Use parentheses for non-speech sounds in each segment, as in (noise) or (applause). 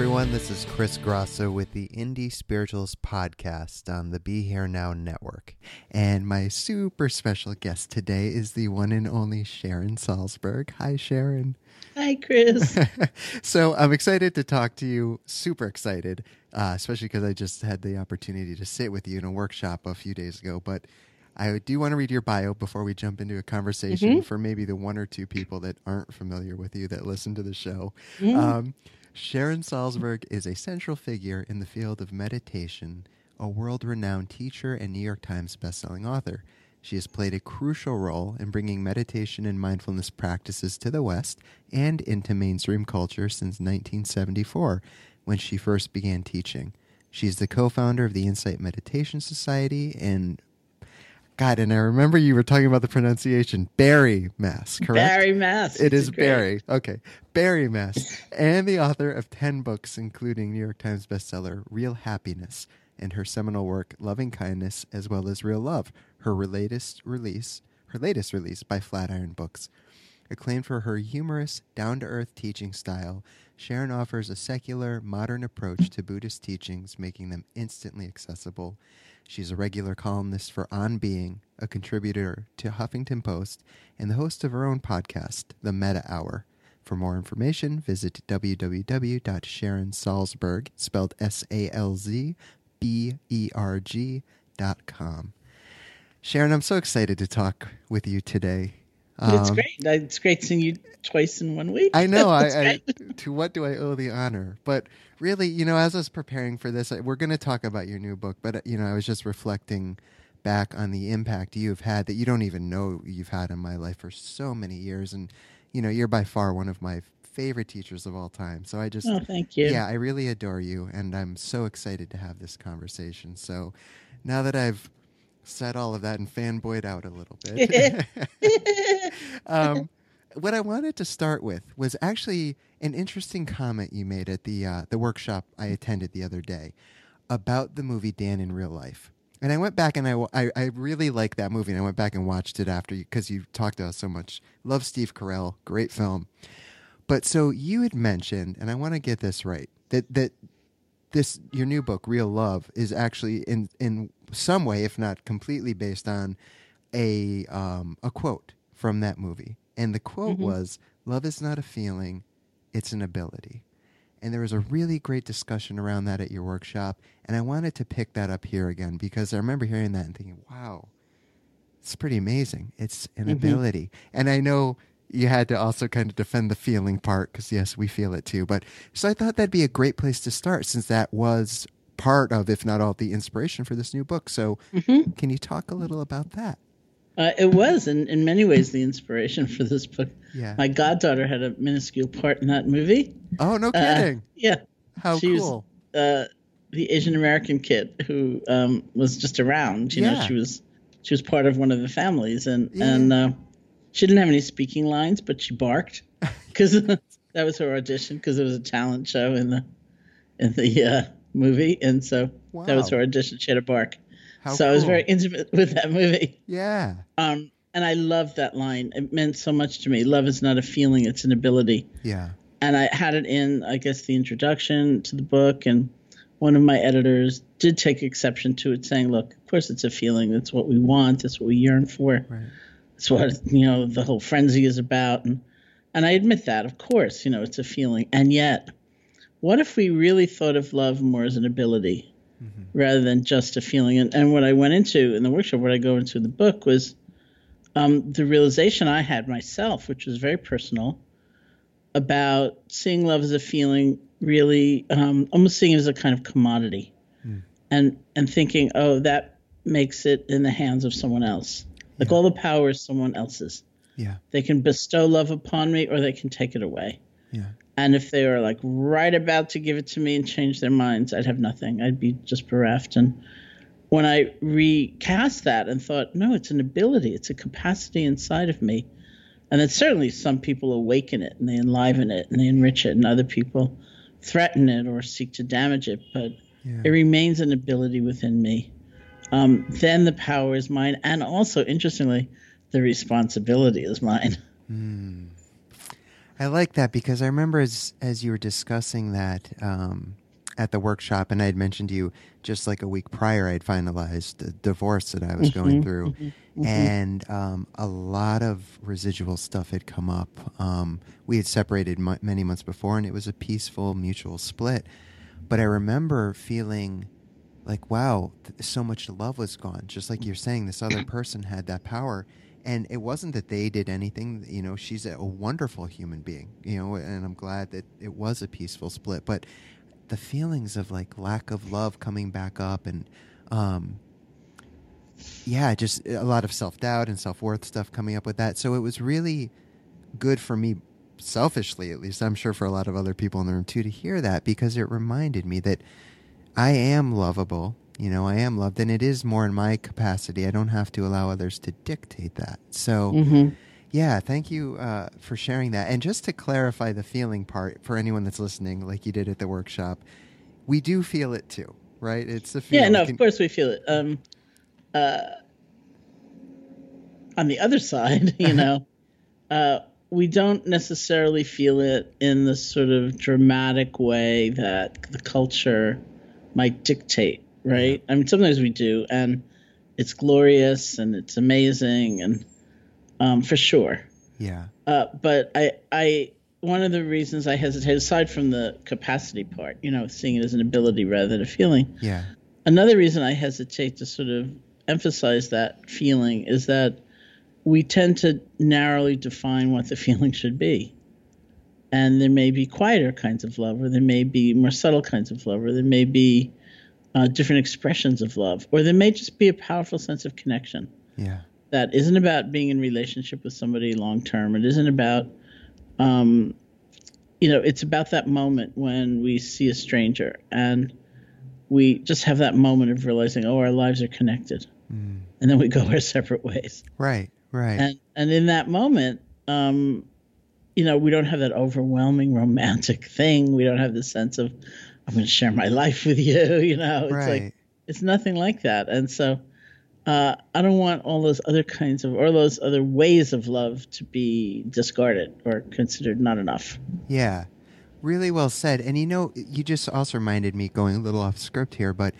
Everyone. This is Chris Grosso with the Indie Spiritualist podcast on the Be Here Now network. And my super special guest today is the one and only Sharon Salzberg. Hi, Sharon. Hi, Chris. (laughs) so I'm excited to talk to you. Super excited, uh, especially because I just had the opportunity to sit with you in a workshop a few days ago. But I do want to read your bio before we jump into a conversation mm-hmm. for maybe the one or two people that aren't familiar with you that listen to the show. Mm-hmm. Um, Sharon Salzberg is a central figure in the field of meditation, a world renowned teacher and New York Times bestselling author. She has played a crucial role in bringing meditation and mindfulness practices to the West and into mainstream culture since 1974, when she first began teaching. She is the co founder of the Insight Meditation Society and God, and I remember you were talking about the pronunciation Barre Mass, correct? Barre Mass. It is Barre. Okay. Barre Mass. and the author of 10 books, including New York Times bestseller Real Happiness and her seminal work Loving Kindness as well as Real Love, her latest release, her latest release by Flatiron Books. Acclaimed for her humorous, down to earth teaching style, Sharon offers a secular, modern approach to Buddhist teachings, making them instantly accessible She's a regular columnist for On Being, a contributor to Huffington Post, and the host of her own podcast, The Metta Hour. For more information, visit www.sharonsalzberg, spelled S-A-L-Z-B-E-R-G dot com. Sharon, I'm so excited to talk with you today. Um, it's great. It's great seeing you twice in one week. I know. (laughs) I, I, to what do I owe the honor? But really, you know, as I was preparing for this, we're going to talk about your new book. But you know, I was just reflecting back on the impact you've had that you don't even know you've had in my life for so many years, and you know, you're by far one of my favorite teachers of all time. So I just, oh, thank you. Yeah, I really adore you, and I'm so excited to have this conversation. So now that I've said all of that and fanboyed out a little bit. (laughs) (laughs) um, (laughs) what I wanted to start with was actually an interesting comment you made at the uh, the workshop I attended the other day about the movie Dan in Real Life. And I went back and I, I, I really like that movie. And I went back and watched it after you because you, you talked about so much. Love Steve Carell, great film. But so you had mentioned, and I want to get this right, that that this your new book, Real Love, is actually in in some way, if not completely, based on a um, a quote from that movie. And the quote mm-hmm. was, "Love is not a feeling; it's an ability." And there was a really great discussion around that at your workshop. And I wanted to pick that up here again because I remember hearing that and thinking, "Wow, it's pretty amazing. It's an mm-hmm. ability." And I know you had to also kind of defend the feeling part because yes, we feel it too. But so I thought that'd be a great place to start since that was part of, if not all, the inspiration for this new book. So mm-hmm. can you talk a little about that? Uh, it was, in, in many ways, the inspiration for this book. Yeah. My goddaughter had a minuscule part in that movie. Oh, no uh, kidding. Uh, yeah. How she cool. Was, uh, the Asian American kid who um, was just around. You yeah. know, she was she was part of one of the families, and yeah. and uh, she didn't have any speaking lines, but she barked (laughs) because (laughs) That was her audition because it was a talent show in the in the uh, movie, and so wow. that was her audition. She had a bark. How so cool. I was very intimate (laughs) with that movie. Yeah. Um, and I loved that line. It meant so much to me. Love is not a feeling; it's an ability. Yeah. And I had it in, I guess, the introduction to the book, and one of my editors did take exception to it, saying, "Look, of course, it's a feeling. That's what we want. That's what we yearn for. Right. It's what you know the whole frenzy is about." And and I admit that, of course, you know, it's a feeling. And yet, what if we really thought of love more as an ability mm-hmm. rather than just a feeling? And, and what I went into in the workshop, what I go into in the book was um, the realization I had myself, which was very personal, about seeing love as a feeling, really um, almost seeing it as a kind of commodity, mm. and and thinking, oh, that makes it in the hands of someone else. Like yeah. all the power is someone else's. Yeah. They can bestow love upon me or they can take it away. Yeah. And if they were like right about to give it to me and change their minds, I'd have nothing. I'd be just bereft. And when I recast that and thought, no, it's an ability, it's a capacity inside of me. And then certainly some people awaken it and they enliven it and they enrich it, and other people threaten it or seek to damage it. But yeah. it remains an ability within me. Um, then the power is mine. And also, interestingly, the responsibility is mine. Mm. I like that because I remember as as you were discussing that um, at the workshop, and I had mentioned to you just like a week prior, I'd finalized the divorce that I was mm-hmm, going through, mm-hmm, mm-hmm. and um, a lot of residual stuff had come up. Um, we had separated m- many months before, and it was a peaceful mutual split. But I remember feeling like, wow, th- so much love was gone. Just like you're saying, this other (clears throat) person had that power and it wasn't that they did anything you know she's a, wonderful human being you know and i'm glad that it was a peaceful split but the feelings of like lack of love coming back up and um yeah just a lot of self-doubt and self-worth stuff coming up with that. So it was really good for me selfishly at least i'm sure for a lot of other people in the room too to hear that because it reminded me that i am lovable you know, I am loved, and it is more in my capacity. I don't have to allow others to dictate that. So, mm-hmm. yeah, thank you uh, for sharing that. And just to clarify the feeling part for anyone that's listening, like you did at the workshop, we do feel it too, right? It's a feeling. Yeah, no, of course we feel it. Um, uh, on the other (laughs) side, you (laughs) know, uh, we don't necessarily feel it in the sort of dramatic way that the culture might dictate right? I mean, sometimes we do, and it's glorious and it's amazing, and um, for sure. Yeah. Uh, but I, I, one of the reasons I hesitate, aside from the capacity part, you know, seeing it as an ability rather than a feeling. Yeah. Another reason I hesitate to sort of emphasize that feeling is that we tend to narrowly define what the (laughs) feeling should be. And there may be quieter kinds of love, or there may be more subtle kinds of love, or there may be uh, different expressions of love, or there may just be a powerful sense of connection. Yeah. That isn't about being in relationship with somebody long term. It isn't about, um, you know, it's about that moment when we see a stranger and we just have that moment of realizing, oh, our lives are connected, mm. and then we go our separate ways. Right. Right. And and in that moment, um, you know, we don't have that overwhelming romantic thing. We don't have the sense of I'm going to share my life with (laughs) you. You know, it's right. like it's nothing like that. And so uh, I don't want all those other kinds of or those other ways of love to be discarded or considered not enough. Yeah, really well said. And you know, you just also reminded me going a little off script here, but.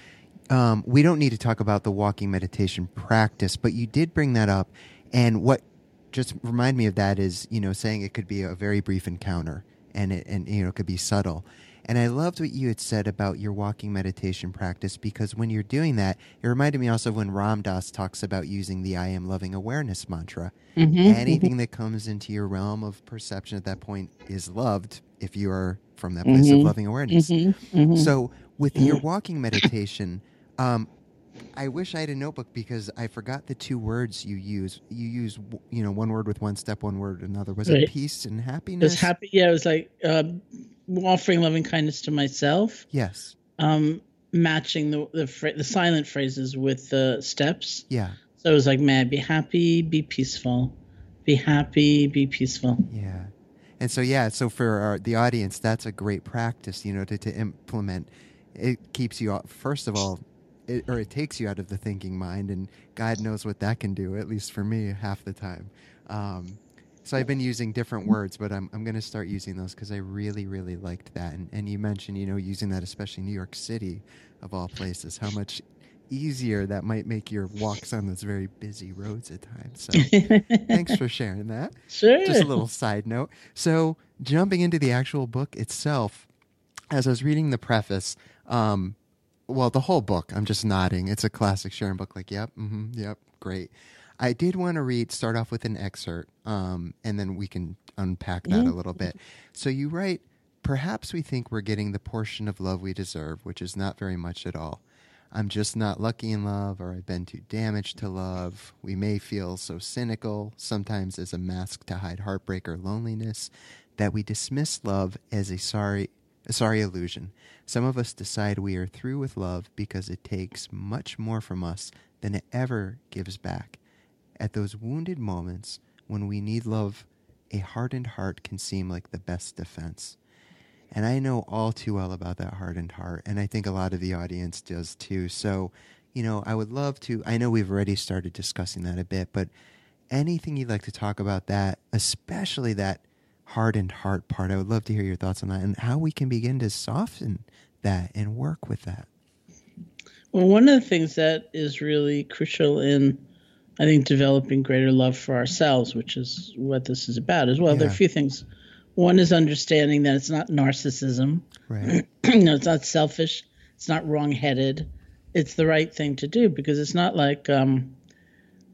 Um, we don't need to talk about the walking meditation practice, but you did bring that up. And what just remind me of that is, you know, saying it could be a very brief encounter and it, and, you know, it could be subtle. And I loved what you had said about your walking meditation practice because when you're doing that, it reminded me also of when Ram Dass talks about using the I am loving awareness mantra. Mm-hmm, Anything mm-hmm. that comes into your realm of perception at that point is loved if you are from that place mm-hmm, of loving awareness. Mm-hmm, mm-hmm. So with your walking meditation, um, I wish I had a notebook because I forgot the two words you use. You use, you know, one word with one step, one word another. Was right. it peace and happiness? It was happy. Yeah, it was like um, offering loving kindness to myself. Yes. Um, matching the the, the silent phrases with the steps. Yeah. So it was like, man, be happy, be peaceful, be happy, be peaceful. Yeah. And so, yeah, so for our, the audience, that's a great practice, you know, to, to implement. It keeps you, first of all, it, or it takes you out of the thinking mind, and God knows what that can do, at least for me, half the time. Um, so I've been using different words, but I'm, I'm going to start using those because I really, really liked that. And, and you mentioned, you know, using that, especially New York City, of all places, how much easier that might make your walks on those very busy roads at times. So (laughs) thanks for sharing that. Sure. Just a little side note. So jumping into the actual book itself, as I was reading the preface, um, well, the whole book, I'm just nodding. It's a classic Sharon book. Like, yep, mm-hmm, yep, great. I did want to read, start off with an excerpt, um, and then we can unpack that a little bit. So you write, perhaps we think we're getting the portion of love we deserve, which is not very much at all. I'm just not lucky in love, or I've been too damaged to love. We may feel so cynical, sometimes as a mask to hide heartbreak or loneliness, that we dismiss love as a sorry, sorry illusion. Some of us decide we are through with love because it takes much more from us than it ever gives back. At those wounded moments when we need love, a hardened heart can seem like the best defense. And I know all too well about that hardened heart. And I think a lot of the audience does too. So, you know, I would love to. I know we've already started discussing that a bit, but anything you'd like to talk about that, especially that hardened heart part, I would love to hear your thoughts on that and how we can begin to soften that and work with that. Well, one of the things that is really crucial in, I think, developing greater love for ourselves, which is what this is about as well. Yeah. There are a few things one is understanding that it's not narcissism. Right. (clears throat) you know, it's not selfish. It's not wrong-headed. It's the right thing to do because it's not like, um,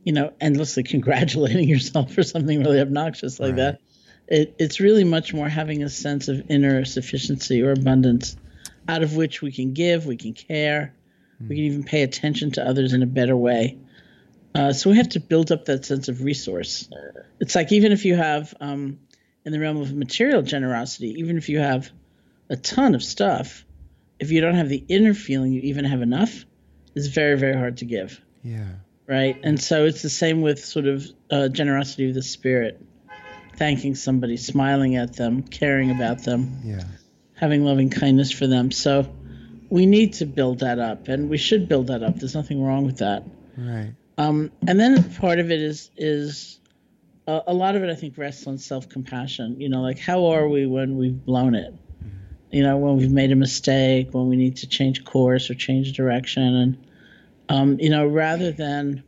you know, endlessly (laughs) congratulating yourself for something really obnoxious like right. that. It, it's really much more having a sense of inner sufficiency or abundance, out of which we can give, we can care, mm. we can even pay attention to others in a better way. Uh, so we have to build up that sense of resource. It's like even if you have um, in the realm of material generosity, even if you have a ton of stuff, if you don't have the inner feeling you even have enough, it's very, very hard to give. Yeah. Right. And so it's the same with sort of uh, generosity of the spirit, thanking somebody, smiling at them, caring about them, yeah. having loving kindness for them. So we need to build that up, and we should build that up. There's nothing wrong with that. Right. Um, and then part of it is is a, a lot of it I think rests on self compassion. You know, like how are we when we've blown it? You know, when we've made a mistake, when we need to change course or change direction, and um, you know, rather than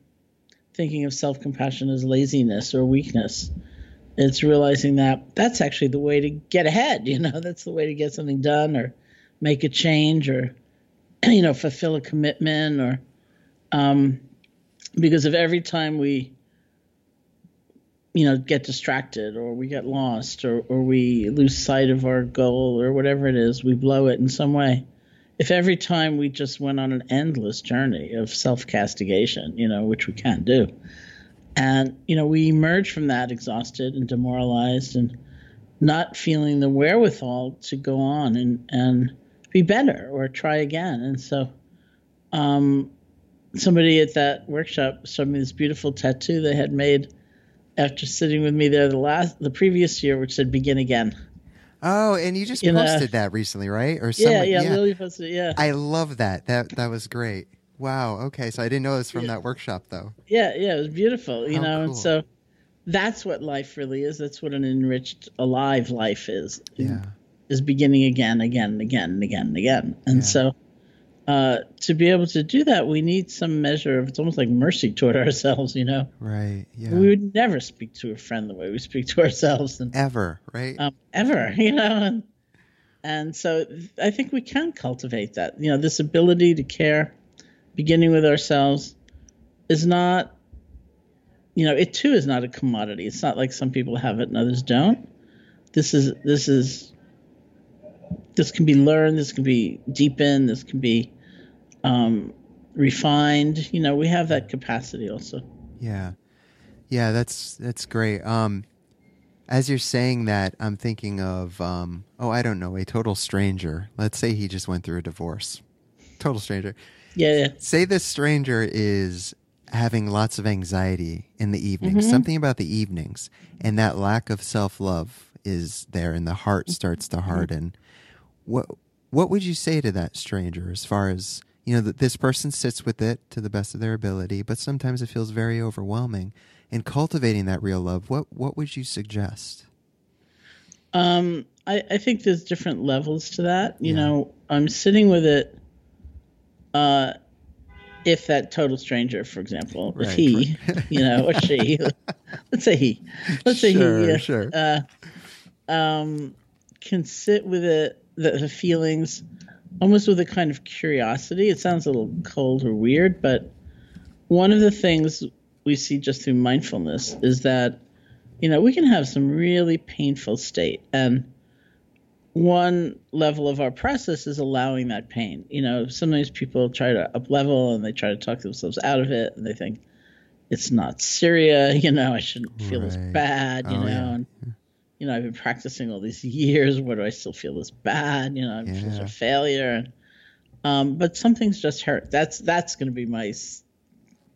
thinking of self compassion as laziness or weakness, it's realizing that that's actually the way to get ahead. You know, (laughs) that's the way to get something done or make a change or (clears throat) you know fulfill a commitment or um, because if every time we you know get distracted or we get lost or, or we lose sight of our goal or whatever it is we blow it in some way if every time we just went on an endless journey of self-castigation you know which we can't do and you know we emerge from that exhausted and demoralized and not feeling the wherewithal to go on and and be better or try again and so um somebody at that workshop showed me this beautiful tattoo they had made after sitting with me there the last the previous year, which said "Begin Again." Oh, and you just you posted know? that recently, right? Or someone, yeah, yeah, yeah, Lily posted it. Yeah, I love that. That that was great. Wow. Okay, so I didn't know it was from yeah. that workshop though. Yeah, yeah, it was beautiful. You know, cool. and so that's what life really is. That's what an enriched, alive life is. Yeah, is beginning again, again, again, and again, and again. And yeah. so uh, to be able to do that, we need some measure of it's almost like mercy toward (laughs) ourselves, you know. Right. Yeah. We would never speak to a friend the way we speak to ourselves, and ever, right? Um, ever, (laughs) you know. And, and so I think we can cultivate that. You know, this ability to care, beginning with ourselves, is not. You know, it too is not a commodity. It's not like some people have it and others don't. This is this is this can be learned. This can be deepened. This can be um, refined. You know, we have that capacity also. Yeah, yeah, that's that's great. Um, as you're saying that, I'm thinking of um, oh, I don't know, a total stranger. Let's say he just went through a divorce. Total stranger. Yeah, yeah. Say this stranger is having lots of anxiety in the evenings. Mm-hmm. Something about the evenings and that lack of self love is there and the heart starts to harden. What what would you say to that stranger as far as you know that this person sits with it to the best of their ability, but sometimes it feels very overwhelming. In cultivating that real love, what what would you suggest? Um, I, I think there's different levels to that. You yeah. know, I'm sitting with it. Uh, if that total stranger, for example, right, if he, right. (laughs) you know, or she, (laughs) let's say he, let's say sure, he, sure. Uh, um, can sit with it, the, the feelings, almost with a kind of curiosity. It sounds a little cold or weird, but one of the things we see just through mindfulness is that, you know, we can have some really painful state and one level of our process is allowing that pain. You know, sometimes people try to up level and they try to talk themselves out of it and they think it's not Syria, (laughs) you know, I shouldn't feel right. this bad, you oh, know. Yeah. And, you know, I've been practicing all these years. Why do I still feel this bad? You know, I'm yeah. such a failure. And, Um, but something's just hurt. That's that's going to be my s-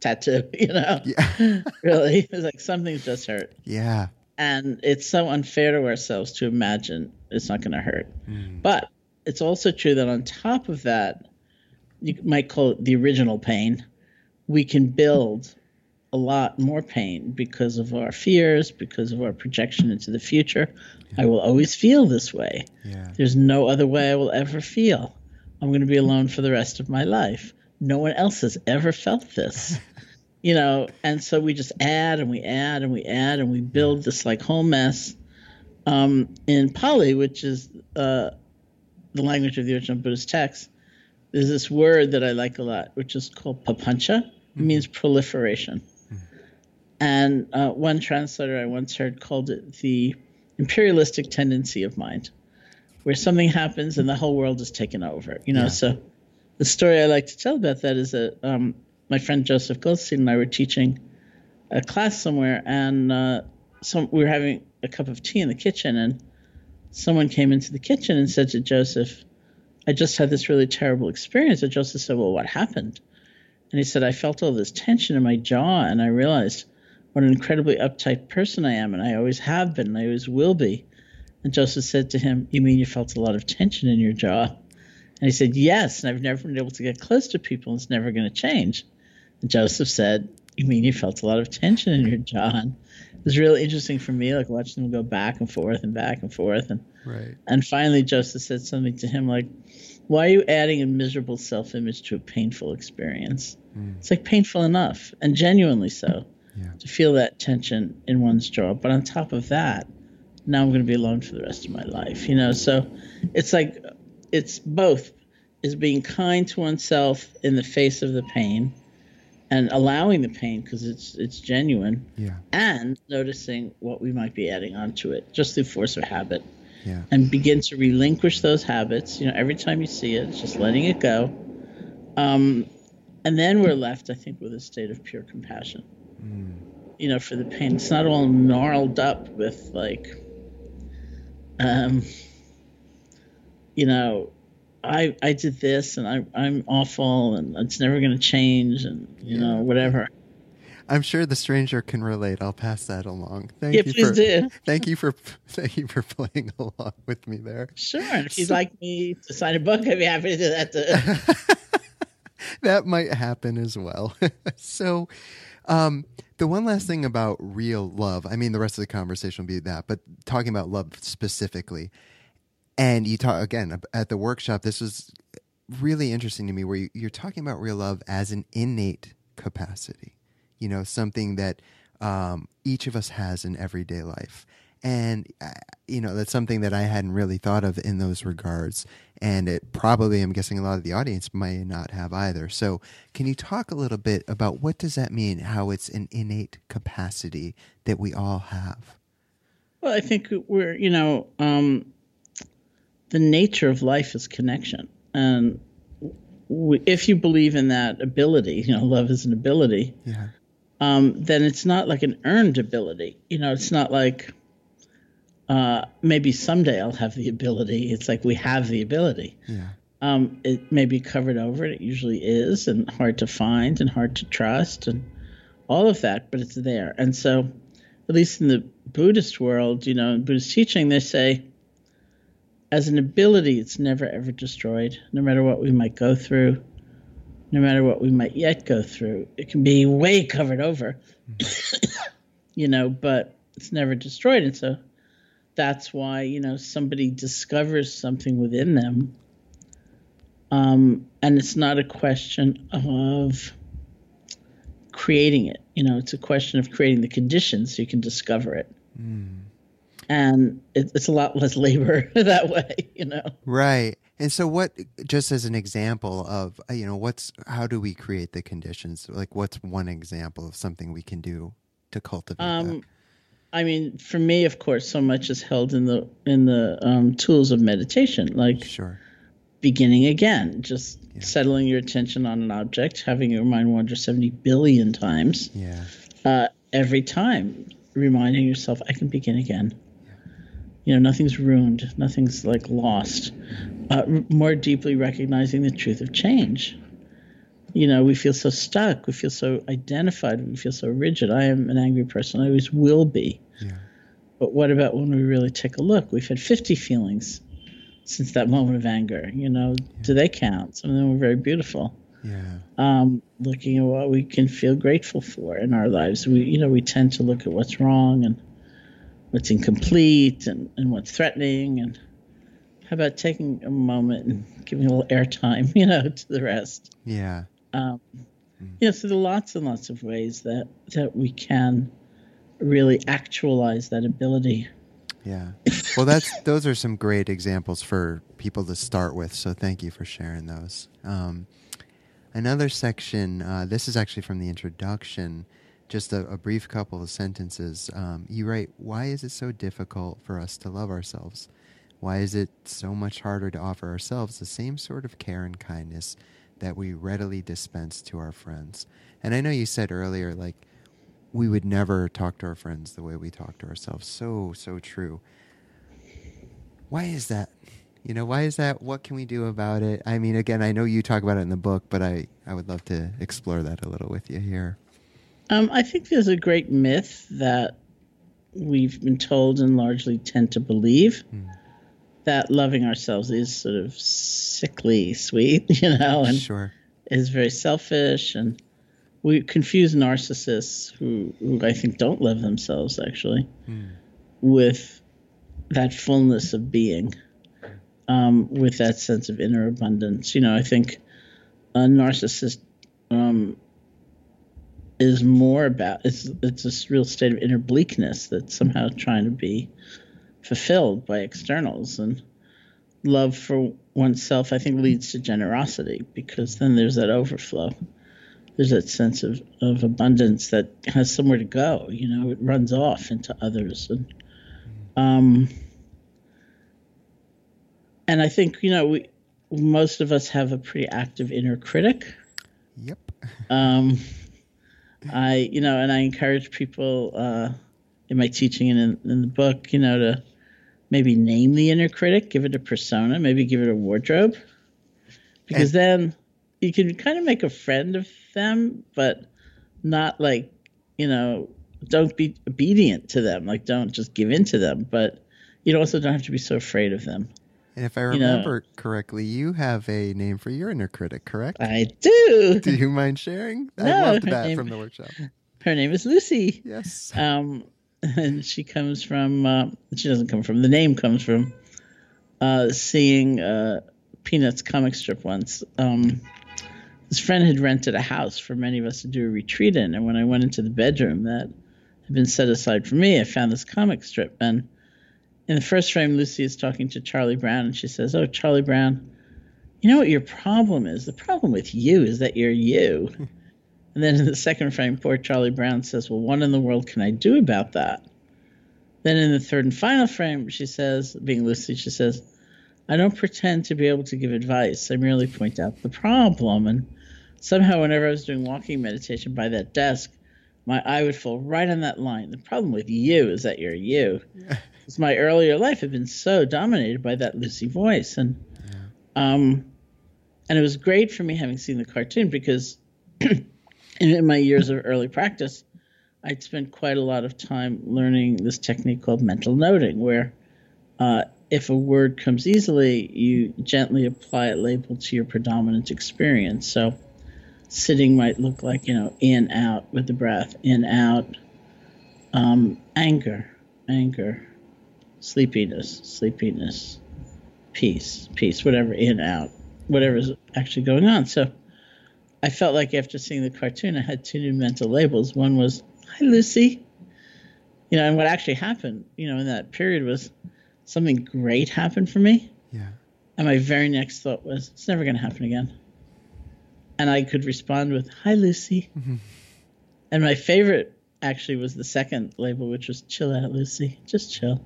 tattoo. (laughs) You know, yeah. (laughs) really, it's like something's just hurt. Yeah. And it's so unfair to ourselves to imagine it's not going to hurt. Mm. But it's also true that on top of that, you might call it the original pain, we can build a lot more pain because of our fears, because of our projection into the future. Yeah. I will always feel this way. Yeah. There's no other way I will ever feel. I'm going to be alone for the rest of my life. No one else has ever felt this. (laughs) you know, and so we just add and we add and we add and we build this like whole mess um, in Pali, which is uh, the language of the original Buddhist text, there's this word that I like a lot, which is called papancha. It mm-hmm. means proliferation. Mm-hmm. And uh, one translator I once heard called it the imperialistic tendency of mind, where something happens and the whole world is taken over. You know, yeah. so the story I like to tell about that is that um, my friend Joseph Goldstein and I were teaching a class somewhere, and uh, some we were having a cup of tea in the kitchen, and someone came into the kitchen and said to Joseph, I just had this really terrible experience. And Joseph said, Well, what happened? And he said, I felt all this tension in my jaw, and I realized what an incredibly uptight person I am, and I always have been, and I always will be. And Joseph said to him, You mean you felt a lot of tension in your jaw? And he said, Yes, and I've never been able to get close to people, and it's never going to change. And Joseph said, You mean you felt a lot of tension in your jaw? And it was really interesting for me, like watching them go back and forth and back and forth. And right. and finally, Joseph said something to him like, "Why are you adding a miserable self-image to a painful experience? Mm. It's like painful enough, and genuinely so, yeah. to feel that tension in one's jaw. But on top of that, now I'm going to be alone for the rest of my life. You know, so it's like it's both is being kind to oneself in the face of the pain and allowing the pain because it's it's genuine yeah. and noticing what we might be adding onto it just through force of habit. Yeah. And begin to relinquish those habits. You know every time you see it it's just letting it go. Um, and then we're left i think with a state of pure compassion. Mm. you know for the pain. It's not all gnarled up with like um you know I I did this and I I'm awful and it's never going to change and you yeah. know whatever. I'm sure the stranger can relate. I'll pass that along. Thank yeah, you for do. (laughs) thank you for thank you for playing (laughs) along with me there. Sure. And if you'd like me to sign a book, I'd be happy to do that too. (laughs) that might happen as well. so um, the one last thing about real love, I mean, the rest of the conversation will be that, but talking about love specifically, and you talk again at the workshop. This was really interesting to me, where you, are talking about real love as an innate capacity. You know, something that um, each of us has in everyday life, and uh, you know that's something that I hadn't really thought of in those regards. And it probably, I'm guessing, a lot of the audience may not have either. So, can you talk a little bit about what does that mean? How it's an innate capacity that we all have? Well, I think we're, you know, um, the nature of life is connection. And we, if you believe in that ability, you know, love is an ability, yeah. um, then it's not like an earned ability. You know, it's not like uh, maybe someday I'll have the ability. It's like we have the ability. Yeah. Um, it may be covered over, it usually is, and hard to find and hard to trust and all of that, but it's there. And so, at least in the Buddhist world, you know, in Buddhist teaching, they say as an ability, it's never ever destroyed, no matter what we might go through, no matter what we might yet go through. It can be way covered over, (coughs) you know, but it's never destroyed. And so that's why, you know, somebody discovers something within them. Um, and it's not a question of creating it. You know, it's a question of creating the conditions so you can discover it. Mm and it, it's a lot less labor (laughs) that way you know? Right. And so what just as an example of uh, you know what's how do we create the conditions? Like what's one example of something we can do to cultivate um, that? i mean for me of course so much is held in the in the um, tools of meditation like sure. beginning again just yeah. settling your attention on an object having your mind wander 70 billion times yeah. uh, every time reminding yourself i can begin again you know nothing's ruined nothing's like lost uh, more deeply recognizing the truth of change. You know we feel so stuck we feel so identified we feel so rigid. I am an angry person i always will be. Yeah. but what about when we really take a look? We've had 50 feelings since that moment of anger you know? Yeah. do they count? Some of them were very beautiful. Yeah. Um, looking at what we can feel grateful for in our lives. We you know we tend to look at what's wrong and what's incomplete and, and what's threatening and how about taking a moment and giving a little airtime, (laughs) you know, to the rest. Yeah. Um, mm. You know, so there are lots and lots of ways that that we can really actualize that ability. Yeah. Well, that's (laughs) those are some great examples for people to start with. So thank you for sharing those. Um, another section. Uh, this is actually from the introduction just a, a brief couple of sentences. Um, you write, Why is it so difficult for us to love ourselves? Why is it so much harder to offer ourselves the same sort of care and kindness that we readily dispense to our friends? And I know you said earlier, like, we would never talk to our friends the way we talk to ourselves. So, so true. Why is that? You know, why is that? What can we do about it? I mean, again, I know you talk about it in the book, but I, I would love to explore that a little with you here. Um, I think there's a great myth that we've been told and largely tend to believe mm. that loving ourselves is sort of sickly sweet, (laughs) you know, and sure. is very selfish. And we confuse narcissists who, who I think don't love themselves actually mm. with that fullness of being, um, with that sense of inner abundance. You know, I think a narcissist um, is more about it's it's this real state of inner bleakness that's somehow trying to be fulfilled by externals. And love for oneself i think leads to generosity because then there's that overflow. There's that sense of, of abundance that has somewhere to go you know it runs off into others. And um and i think you know we most of us have a pretty active inner critic. Yep. Um I, you know, and I encourage people uh, in my teaching and in, in, the book, you know, to maybe name the inner critic, give it a persona, maybe give it a wardrobe, because and, then you can kind of make a friend of them, but not like, you know, don't be obedient to them. Like, don't just give in to them, but you also don't have to be so afraid of them. And if I remember you know, correctly, you have a name for your inner critic, correct? I do. Do you mind sharing? No, I loved that name, from the workshop. Her name is Lucy. Yes. Um, (laughs) and she comes from. Uh, she doesn't come from. The name comes from uh, seeing uh, Peanuts comic strip once. Um, this friend had rented a house for many of us to do a retreat in, and when I went into the bedroom that had been set aside for me, I found this comic strip and in the first frame, Lucy is talking to Charlie Brown, and she says, "Oh, Charlie Brown, you know what your problem is? The problem with you is that you're you." (laughs) and then in the second frame, poor Charlie Brown says, "Well, what in the world can I do about that?" Then in the third and final frame, she says, being Lucy, she says, "I don't pretend to be able to give advice. I merely point out the problem." And somehow, whenever I was doing walking meditation by that desk, my eye would fall right on that line. The problem with you is that you're you. (laughs) because my earlier life had been so dominated by that Lucy voice, and yeah. um, and it was great for me having seen the cartoon because (clears throat) in my years of early practice, I'd spent quite a lot of time learning this technique called mental noting, where uh, if a word comes easily, you gently apply a label to your predominant experience. So, sitting might look like, you know, in, out with the breath, in, out, um, anger, anger, sleepiness, sleepiness, peace, peace, whatever, in, out, whatever's actually going on. So, I felt like after seeing the cartoon, I had two new mental labels. One was hi Lucy. You know, and what actually happened, you know, in that period was something great happened for me. Yeah. And my very next thought was, it's never going to happen again. And I could respond with, hi Lucy. Mm-hmm. And my favorite actually was the second label, which was chill out, Lucy. Just chill.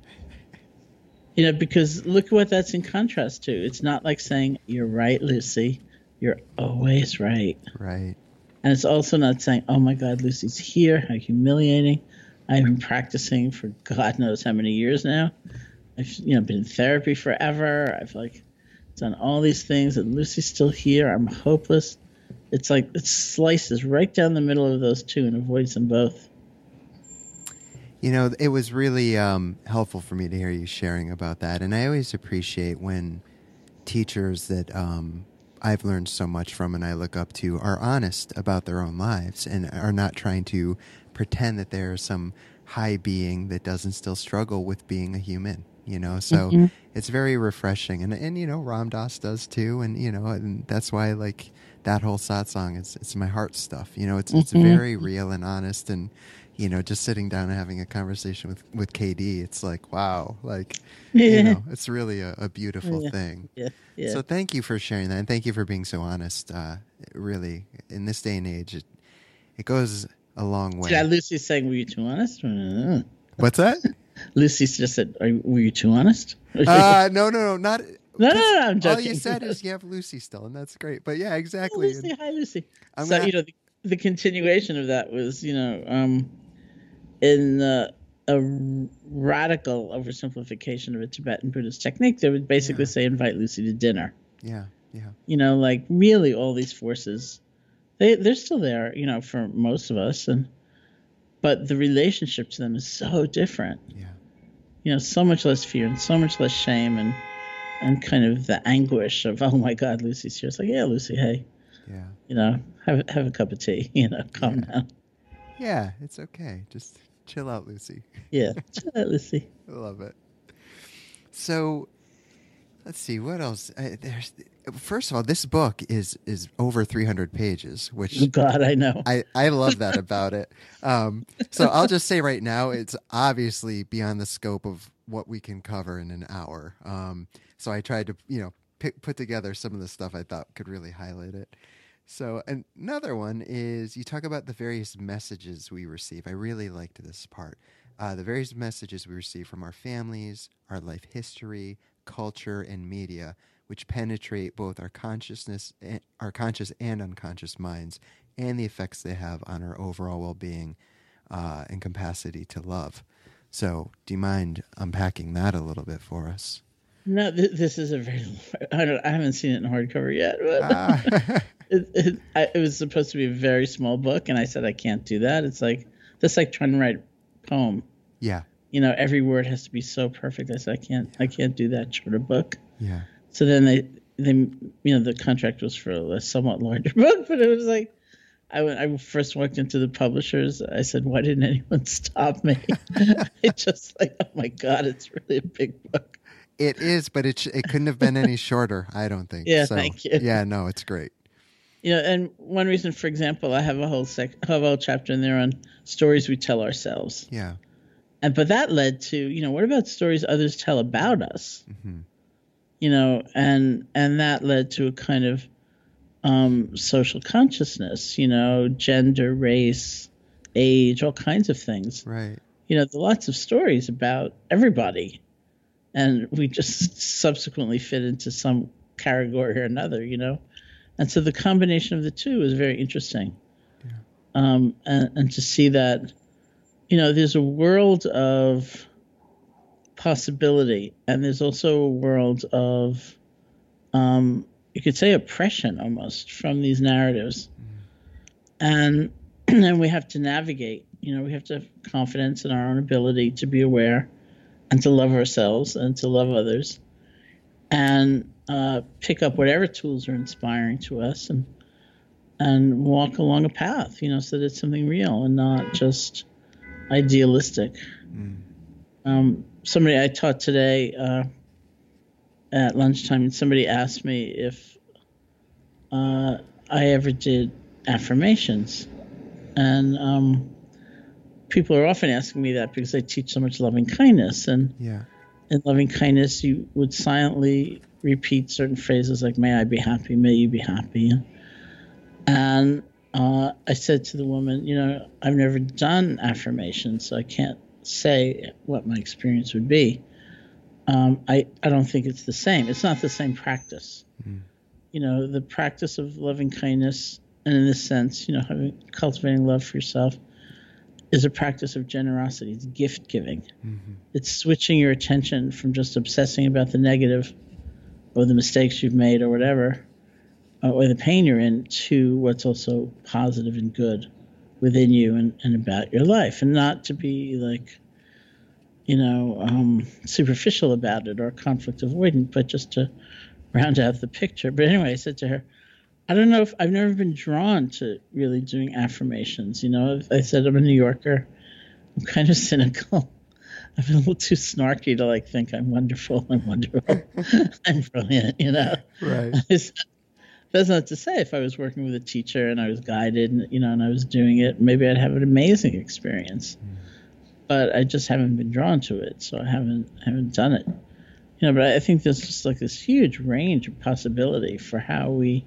You know, because look what that's in contrast to. It's not like saying, you're right, Lucy. You're always right. Right. And it's also not saying, oh my God, Lucy's here. How humiliating. I've been practicing for God knows how many years now. I've you know been in therapy forever. I've like done all these things, and Lucy's still here. I'm hopeless. It's like it slices right down the middle of those two and avoids them both. You know, it was really um, helpful for me to hear you sharing about that, and I always appreciate when teachers that um, I've learned so much from and I look up to are honest about their own lives and are not trying to pretend that they're some high being that doesn't still struggle with being a human you know? So mm-hmm. it's very refreshing. And and you know ram dass does too. And you know and that's why like that whole satsang is it's my heart stuff. You know it's mm-hmm. it's very real and honest and you know just sitting down and having a conversation with with kd it's like wow like yeah. you know it's really a, a beautiful yeah. thing yeah. yeah so thank you for sharing that and thank you for being so honest uh really in this day and age it it goes a long way yeah lucy's saying were you too honest what's that (laughs) lucy just said were you too honest (laughs) uh no no no not no, no, no, I'm joking. All you said is (laughs) you have Lucy still, and that's great. But yeah, exactly. Lucy, hi Lucy. I'm so gonna... you know, the, the, continuation of that was, you know, um, in uh, a radical oversimplification of a Tibetan Buddhist technique, they would basically yeah. say, invite Lucy to dinner. Yeah, yeah. You know, like really all these forces, they, they're still there, you know, for most of us. and But the relationship to them is so different. Yeah. You know, so much less fear and so much less shame and and kind of the anguish of, oh my God, Lucy's here. It's like, yeah, Lucy, hey. Yeah. You know, have have a cup of tea. (laughs) You know, calm yeah. down. Yeah, it's okay. Just chill out, Lucy. Yeah, (laughs) chill out, Lucy. I love it. So, let's see what else. I, there's first of all, this book is is over 300 pages, which (laughs) God, I know. I I love that about it. Um, so I'll just say right now, it's obviously beyond the scope of what we can cover in an hour. Um, so I tried to you know pick, put together some of the stuff I thought could really highlight it. So another one is you talk about the various messages we receive. I really liked this part. Uh, the various messages we receive from our families, our life history, culture, and media, which penetrate both our consciousness, our conscious and unconscious minds, and the effects they have on our overall well-being uh, and capacity to love. So, do you mind unpacking that a little bit for us? No, th- this is a very. (laughs) I don't. I haven't seen it in hardcover yet, but ah. (laughs) it, it, I, it, was supposed to be a very small book, and I said I can't do that. It's like that's like trying to write a poem. Yeah. You know, every word has to be so perfect. I said I can't. I can't do that short a book. Yeah. So then they, they, you know, the contract was for a somewhat larger (laughs) book, but it was like, I went. I first walked into the publishers. I said, "Why didn't anyone (laughs) stop me?" (laughs) I just like, oh my god, it's really a big book. It is, but it sh- it couldn't have been any shorter. I don't think. Yeah, so, thank you. Yeah, no, it's great. You know, and one reason, for example, I have a whole sec, have a whole chapter in there on stories we tell ourselves. Yeah. And but that led to, you know, what about stories others tell about us? Mm-hmm. You know, and and that led to a kind of um, social consciousness. You know, gender, race, age, all kinds of things. Right. You know, there lots of stories about everybody and we just (laughs) subsequently fit into some category or another, you know. And so the combination of the two is very interesting. Yeah. Um, and, and to see that, you know, there's a world of possibility, and there's also a world of, um, you could say, oppression almost from these narratives. Mm. And (clears throat) and we have to navigate, You know, we have to have confidence in our own ability to be aware and to love ourselves and to love others and uh, pick up whatever tools are inspiring to us and and walk along a path, you know, so that it's something real and not just idealistic. Mm. Um, somebody I taught today uh, at lunchtime, and somebody asked me if uh, I ever did affirmations, and um, people are often asking me that because I teach so much loving kindness, and yeah. in loving kindness, you would silently repeat certain phrases like "May I be happy," "May you be happy," and uh, I said to the woman, you know, I've never done affirmations, so I can't say what my experience would be. Um, I, I don't think it's the same. It's not the same practice. Mm. You know, the practice of loving kindness, and in this sense, you know, having cultivating love for yourself, is a practice of generosity. It's gift giving. Mm-hmm. It's switching your attention from just obsessing about the negative or the mistakes you've made or whatever, uh, or the pain you're in, to what's also positive and good within you and, and about your life, and not to be like, you know, um, superficial about it or conflict avoidant, but just to round out the picture. But anyway, I said to her, I don't know if I've never been drawn to really doing affirmations. You know, I said I'm a New Yorker. I'm kind of (laughs) cynical. (laughs) I'm a little too snarky to like think I'm wonderful. I'm wonderful. (laughs) I'm brilliant. You know. Right. (laughs) That's not to say if I was working with a teacher and I was guided, and, you know, and I was doing it, maybe I'd have an amazing experience. Mm. But I just haven't been drawn to it, so I haven't haven't done it. You know, but I think there's just like this huge range of possibility for how we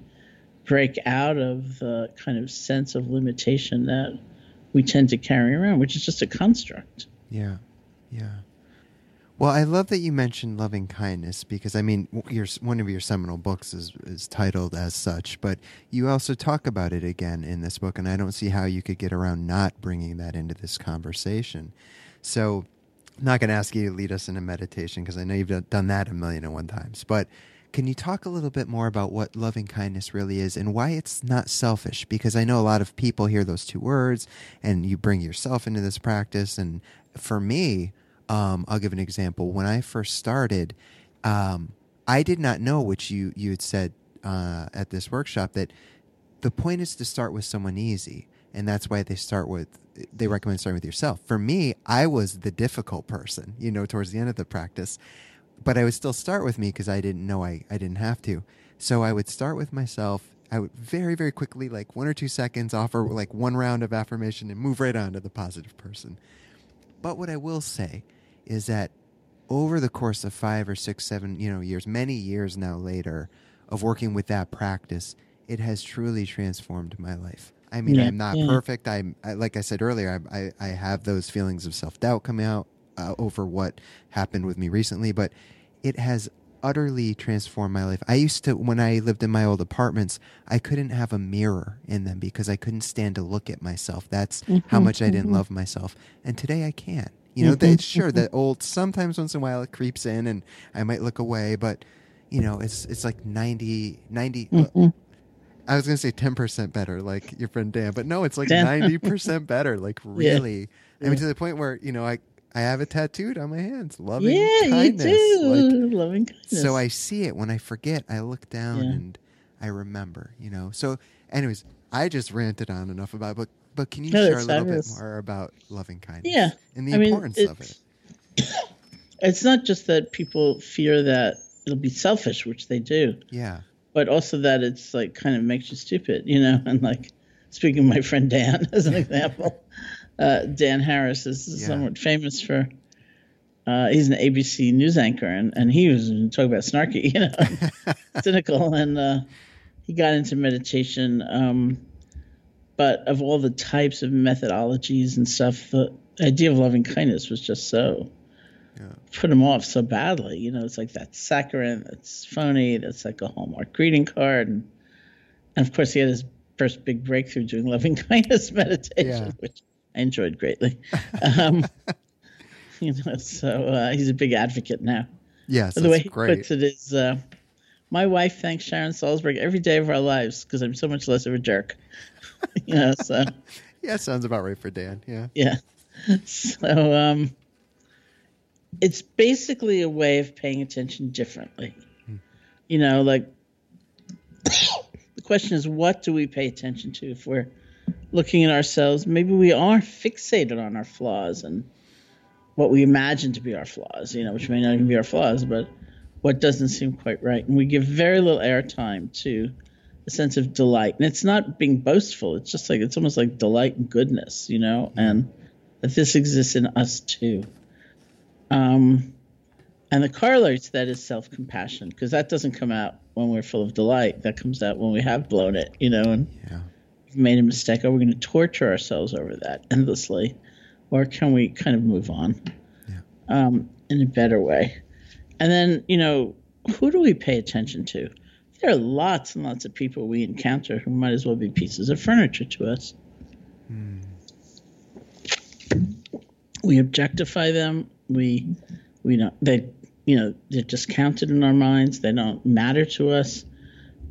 break out of the kind of sense of limitation that we tend to carry around, which is just a construct. Yeah, yeah. Well, I love that you mentioned loving kindness because I mean, your one of your seminal books is is titled as such, but you also talk about it again in this book, and I don't see how you could get around not bringing that into this conversation. So, I'm not going to ask you to lead us in a meditation because I know you've done that a million and one times, but can you talk a little bit more about what loving kindness really is and why it's not selfish? Because I know a lot of people hear those two words and you bring yourself into this practice. And for me, um, I'll give an example. When I first started, um, I did not know, which you you had said uh, at this workshop, that the point is to start with someone easy, and that's why they start with they recommend starting with yourself. For me, I was the difficult person, you know, towards the end of the practice, but I would still start with me because I didn't know I I didn't have to. So I would start with myself. I would very very quickly, like one or two seconds, offer like one round of affirmation and move right on to the positive person. But what I will say is that over the course of five or six, seven, you know, years, many years now later of working with that practice, it has truly transformed my life. I mean, yeah, I'm not yeah. perfect. I'm I, like I said earlier. I, I, I have those feelings of self doubt coming out uh, over what happened with me recently, but it has utterly transformed my life. I used to, when I lived in my old apartments, I couldn't have a mirror in them because I couldn't stand to look at myself. That's mm-hmm, how much I didn't mm-hmm. love myself. And today I can. You know, mm-hmm. sure that old sometimes once in a while it creeps in and I might look away, but you know, it's it's like 90 90 mm-hmm. I was going to say 10% better like your friend Dan, but no, it's like 90% (laughs) better, like really. Yeah. I mean to the point where, you know, I I have it tattooed on my hands. Loving yeah, kindness. You do. Like, Loving kindness. So I see it when I forget. I look down yeah. and I remember. You know. So, anyways, I just ranted on enough about. It, but but can you no, share a little bit more about loving kindness? Yeah, and the I importance mean, of it. (coughs) It's not just that people fear that it'll be selfish, which they do. Yeah. But also that it's like kind of makes you stupid, you know. (laughs) And like speaking of my friend Dan (laughs) as an (laughs) example, uh, Dan Harris is yeah. somewhat famous for. Uh, he's an ABC news anchor, and, and he was talking about snarky, (laughs) you know, (laughs) cynical, and uh, he got into meditation. Um, but of all the types of methodologies and stuff, the idea of loving kindness was just so yeah. put him off so badly. You know, it's like that's saccharine, that's phony, that's like a Hallmark greeting card, and, and of course he had his first big breakthrough doing loving (laughs) kindness meditation, yeah. which I enjoyed greatly. (laughs) um, (laughs) you know, so uh, he's a big advocate now. Yes, the way he great. puts it is, uh, my wife thanks Sharon Salzberg every day of our lives because I'm so much less of a jerk. (laughs) you know, so yeah, sounds about right for Dan. Yeah. Yeah. So um, it's basically a way of paying attention differently. Hmm. You know, like (coughs) the question is, what do we pay attention to if we're looking at ourselves? Maybe we are fixated on our flaws and what we imagine to be our flaws, you know, which may not even be our flaws, but what doesn't seem quite right. And we give very little airtime to a sense of delight. And it's not being boastful, it's just like, it's almost like delight and goodness, you know, and that this exists in us too. Um, and the corollary to that is self compassion, because that doesn't come out when we're full of delight. That comes out when we have blown it, you know, and yeah. We've made a mistake. Are we going to torture ourselves over that endlessly? Or can we kind of move on yeah. um, in a better way? And then, you know, who do we pay attention to? There are lots and lots of people we encounter who might as well be pieces of furniture to us. Mm. We objectify them. We, we don't. They, you know, they're just counted in our minds. They don't matter to us.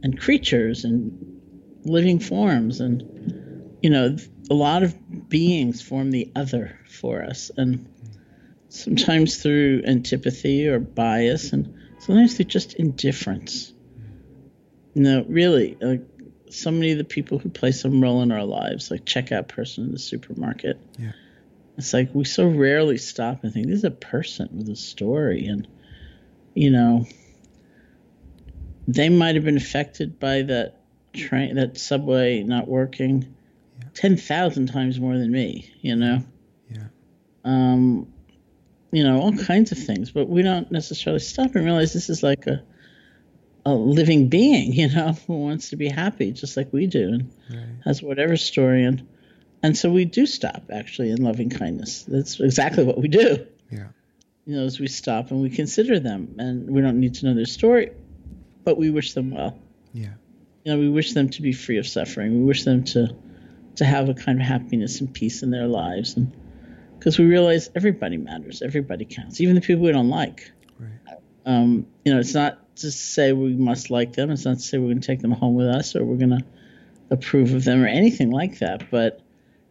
And creatures and living forms and, you know, a lot of beings form the other for us, and sometimes through antipathy or bias, and sometimes through just indifference. No, really, like so many of the people who play some role in our lives, like checkout person in the supermarket. Yeah. It's like we so rarely stop and think this is a person with a story, and you know, they might have been affected by that train, that subway not working, yeah. ten thousand times more than me. You know. Yeah. Um, you know, all kinds of things, but we don't necessarily stop and realize this is like a a living being, (laughs) you know, who wants to be happy just like we do and right. has whatever story and and so we do stop actually in loving kindness. That's exactly what we do. Yeah. You know, as we stop and we consider them and we don't need to know their story, but we wish them well. Yeah. You know, we wish them to be free of suffering. We wish them to to have a kind of happiness and peace in their lives and because we realize everybody matters, everybody counts, even the people we don't like. Right. Um, you know, it's not to say we must like them. It's not to say we're going to take them home with us or we're going to approve of them or anything like that. But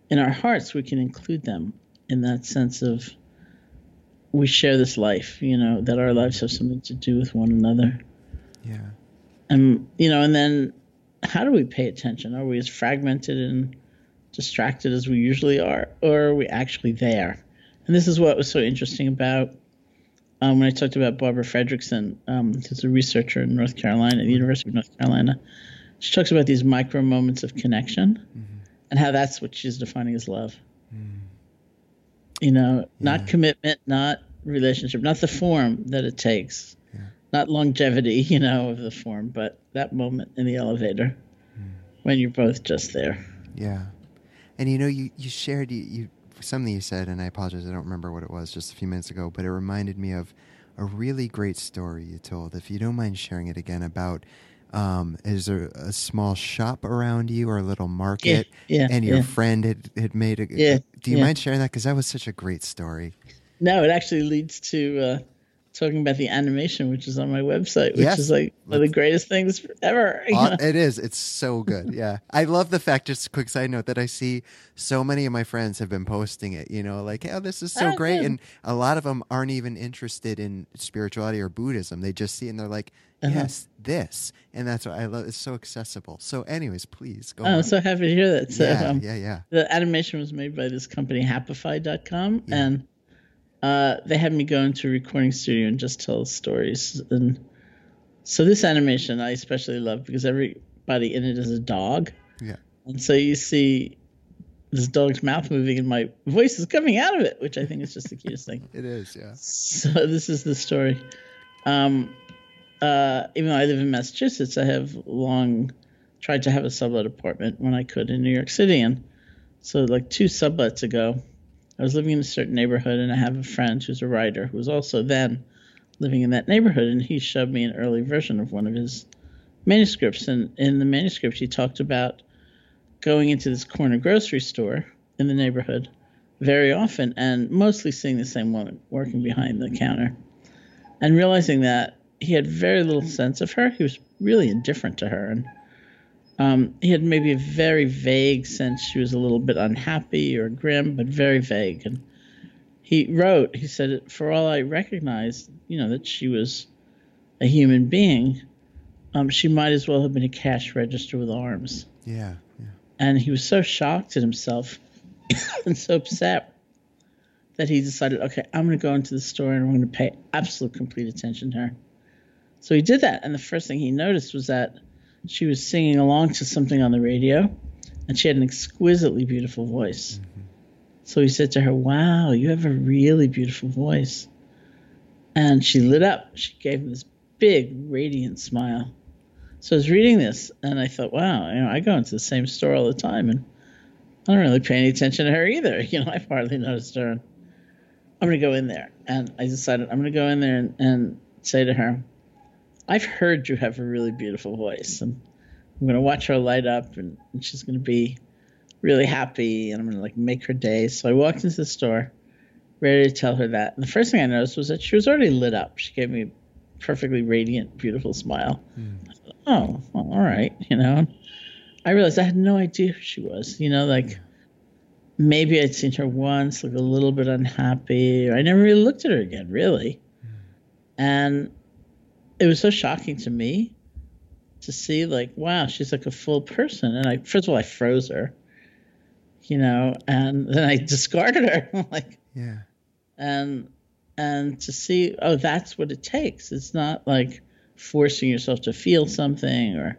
in our hearts, we can include them in that sense of we share this life. You know, that our lives have something to do with one another. Yeah. And you know, and then how do we pay attention? Are we as fragmented and distracted as we usually are, or are we actually there? And this is what was so interesting about um, when I talked about Barbara Fredrickson, um, who's a researcher in North Carolina, at the University of North Carolina. She talks about these micro moments of connection mm-hmm. and how that's what she's defining as love. Mm. You know, not commitment, not relationship, not the form that it takes, yeah. Not longevity, (laughs) you know, of the form, but that moment in the elevator mm. when you're both just there. Yeah. And you know, you, you shared you, you something you said, and I apologize, I don't remember what it was just a few minutes ago, but it reminded me of a really great story you told. If you don't mind sharing it again about um, is there a small shop around you or a little market yeah, yeah, and your yeah. friend had, had made a yeah, do you mind sharing that because that was such a great story no it actually leads to uh, talking about the animation, which is on my website, which yes. is like one of the greatest things ever. (laughs) Uh, it is. It's so good. Yeah. I love the fact, just a quick side note, that I see so many of my friends have been posting it, you know, like, oh, this is so oh, great. Good. And a lot of them aren't even interested in spirituality or Buddhism. They just see and they're like, uh-huh. yes, this. And that's what I love. It's so accessible. So, anyways, please go. Oh, I'm so happy to hear that. So, yeah, um, yeah, yeah. The animation was made by this company, Happify.com. Yeah. And uh, they had me go into a recording studio and just tell stories. And so this animation I especially love because everybody in it is a dog. Yeah. And so you see this dog's mouth moving and my voice is coming out of it, which I think is just the cutest thing. (laughs) It is, yeah. So this is the story. Um, uh, even though I live in Massachusetts, I have long tried to have a sublet apartment when I could in New York City. And so, like two sublets ago, I was living in a certain neighborhood, and I have a friend who's a writer who was also then living in that neighborhood, and he showed me an early version of one of his manuscripts. And in the manuscript, he talked about going into this corner grocery store in the neighborhood very often and mostly seeing the same woman working behind the counter and realizing that he had very little sense of her. He was really indifferent to her. And Um, he had maybe a very vague sense she was a little bit unhappy or grim, but very vague. And he wrote, he said, for all I recognized, you know, that she was a human being, um, she might as well have been a cash register with arms. Yeah, yeah. And he was so shocked at himself (laughs) and so upset that he decided, okay, I'm going to go into the store and I'm going to pay absolute complete attention to her. So he did that, and the first thing he noticed was that she was singing along to something on the radio, and she had an exquisitely beautiful voice. Mm-hmm. So he said to her, Wow, you have a really beautiful voice. And she lit up. She gave him this big, radiant smile. So I was reading this, and I thought, wow, you know, I go into the same store all the time, and I don't really pay any attention to her either. (laughs) You know, I've hardly noticed her. I'm going to go in there. And I decided I'm going to go in there and, and say to her, I've heard you have a really beautiful voice, and I'm gonna watch her light up, and, and she's gonna be really happy, and I'm gonna like make her day. So I walked into the store, ready to tell her that. And the first thing I noticed was that she was already lit up. She gave me a perfectly radiant, beautiful smile. Mm. Thought, oh, well, all right, you know. I realized I had no idea who she was. You know, like maybe I'd seen her once, look a little bit unhappy, I never really looked at her again, really. Mm. And it was so shocking to me to see like wow she's like a full person. And i first of all i froze her you know and then i (laughs) discarded her. (laughs) Like yeah. and and to see oh that's what it takes. It's not like forcing yourself to feel something or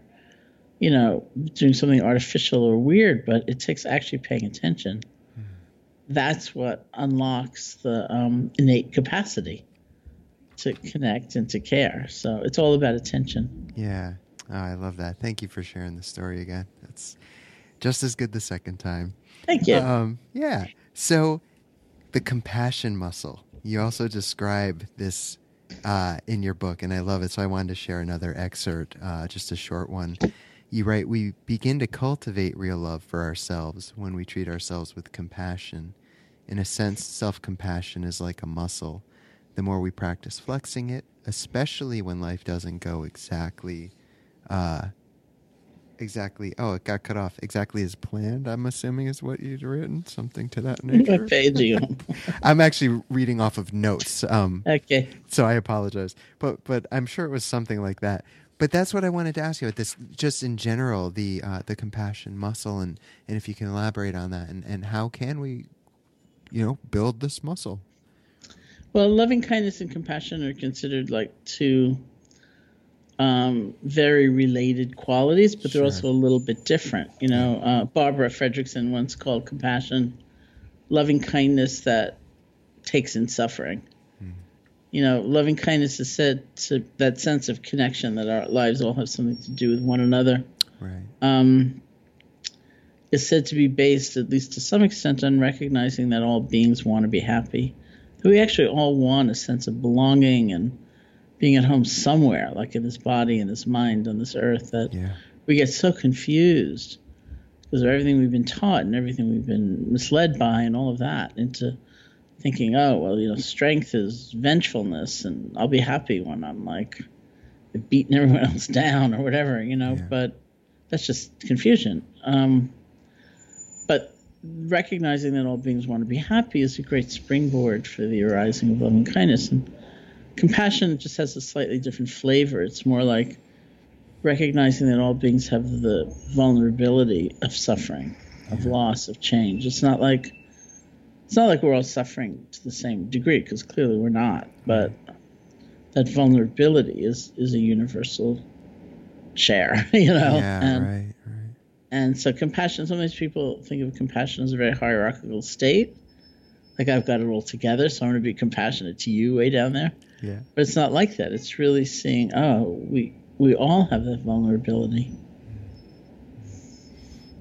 you know doing something artificial or weird but it takes actually paying attention. Mm. that's what unlocks the um, innate capacity to connect and to care. So it's all about attention. Yeah. Oh, I love that. Thank you for sharing the story again. That's just as good the second time. Thank you. Um, yeah. So the compassion muscle. You also describe this uh, in your book, and I love it. So I wanted to share another excerpt, uh, just a short one. You write, We begin to cultivate real love for ourselves when we treat ourselves with compassion. In a sense, self compassion is like a muscle the more we practice flexing it, especially when life doesn't go exactly, uh, exactly. Oh, it got cut off exactly as planned. I'm assuming is what you'd written, something to that (laughs) nature. What page you? (laughs) I'm actually reading off of notes. Um, okay. So I apologize, but but I'm sure it was something like that. But that's what I wanted to ask you. about this, just in general, the uh, the compassion muscle, and and if you can elaborate on that, and and how can we, you know, build this muscle? Well, loving kindness and compassion are considered like two um, very related qualities, but they're also a little bit different. You know, uh, Barbara Fredrickson once called compassion loving kindness that takes in suffering. Mm. You know, loving kindness is said to that sense of connection that our lives all have something to do with one another. Right. Um, is said to be based, at least to some extent, on recognizing that all beings want to be happy we actually all want a sense of belonging and being at home somewhere, like in this body and this mind on this earth, that yeah. we get so confused because of everything we've been taught and everything we've been misled by and all of that into thinking, oh, well, you know, strength is vengefulness and I'll be happy when I'm like beating everyone (laughs) else down or whatever, you know, yeah. but that's just confusion. Um, but recognizing that all beings want to be happy is a great springboard for the arising of loving kindness. And compassion just has a slightly different flavor. It's more like recognizing that all beings have the vulnerability of suffering, of loss, of change. It's not like it's not like we're all suffering to the same degree because clearly we're not. But that vulnerability is is a universal share, (laughs) you know. Yeah, and, right and so compassion, sometimes people think of compassion as a very hierarchical state. Like I've got it all together, so I'm going to be compassionate to you way down there. Yeah. But it's not like that. It's really seeing, oh, we we all have that vulnerability.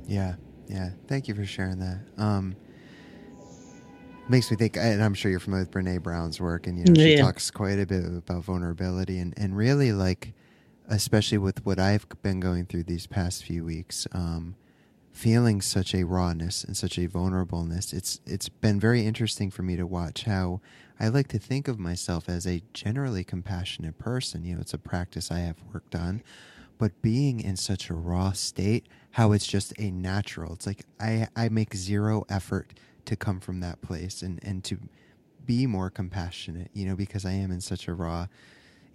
Yeah, yeah. Thank you for sharing that. Um, makes me think, and I'm sure you're familiar with Brene Brown's work, and you know she yeah. talks quite a bit about vulnerability, and and really like especially with what I've been going through these past few weeks, um, feeling such a rawness and such a vulnerableness. It's it's been very interesting for me to watch how I like to think of myself as a generally compassionate person. You know, it's a practice I have worked on, but being in such a raw state, how it's just a natural. It's like I I make zero effort to come from that place and and to be more compassionate, you know, because I am in such a raw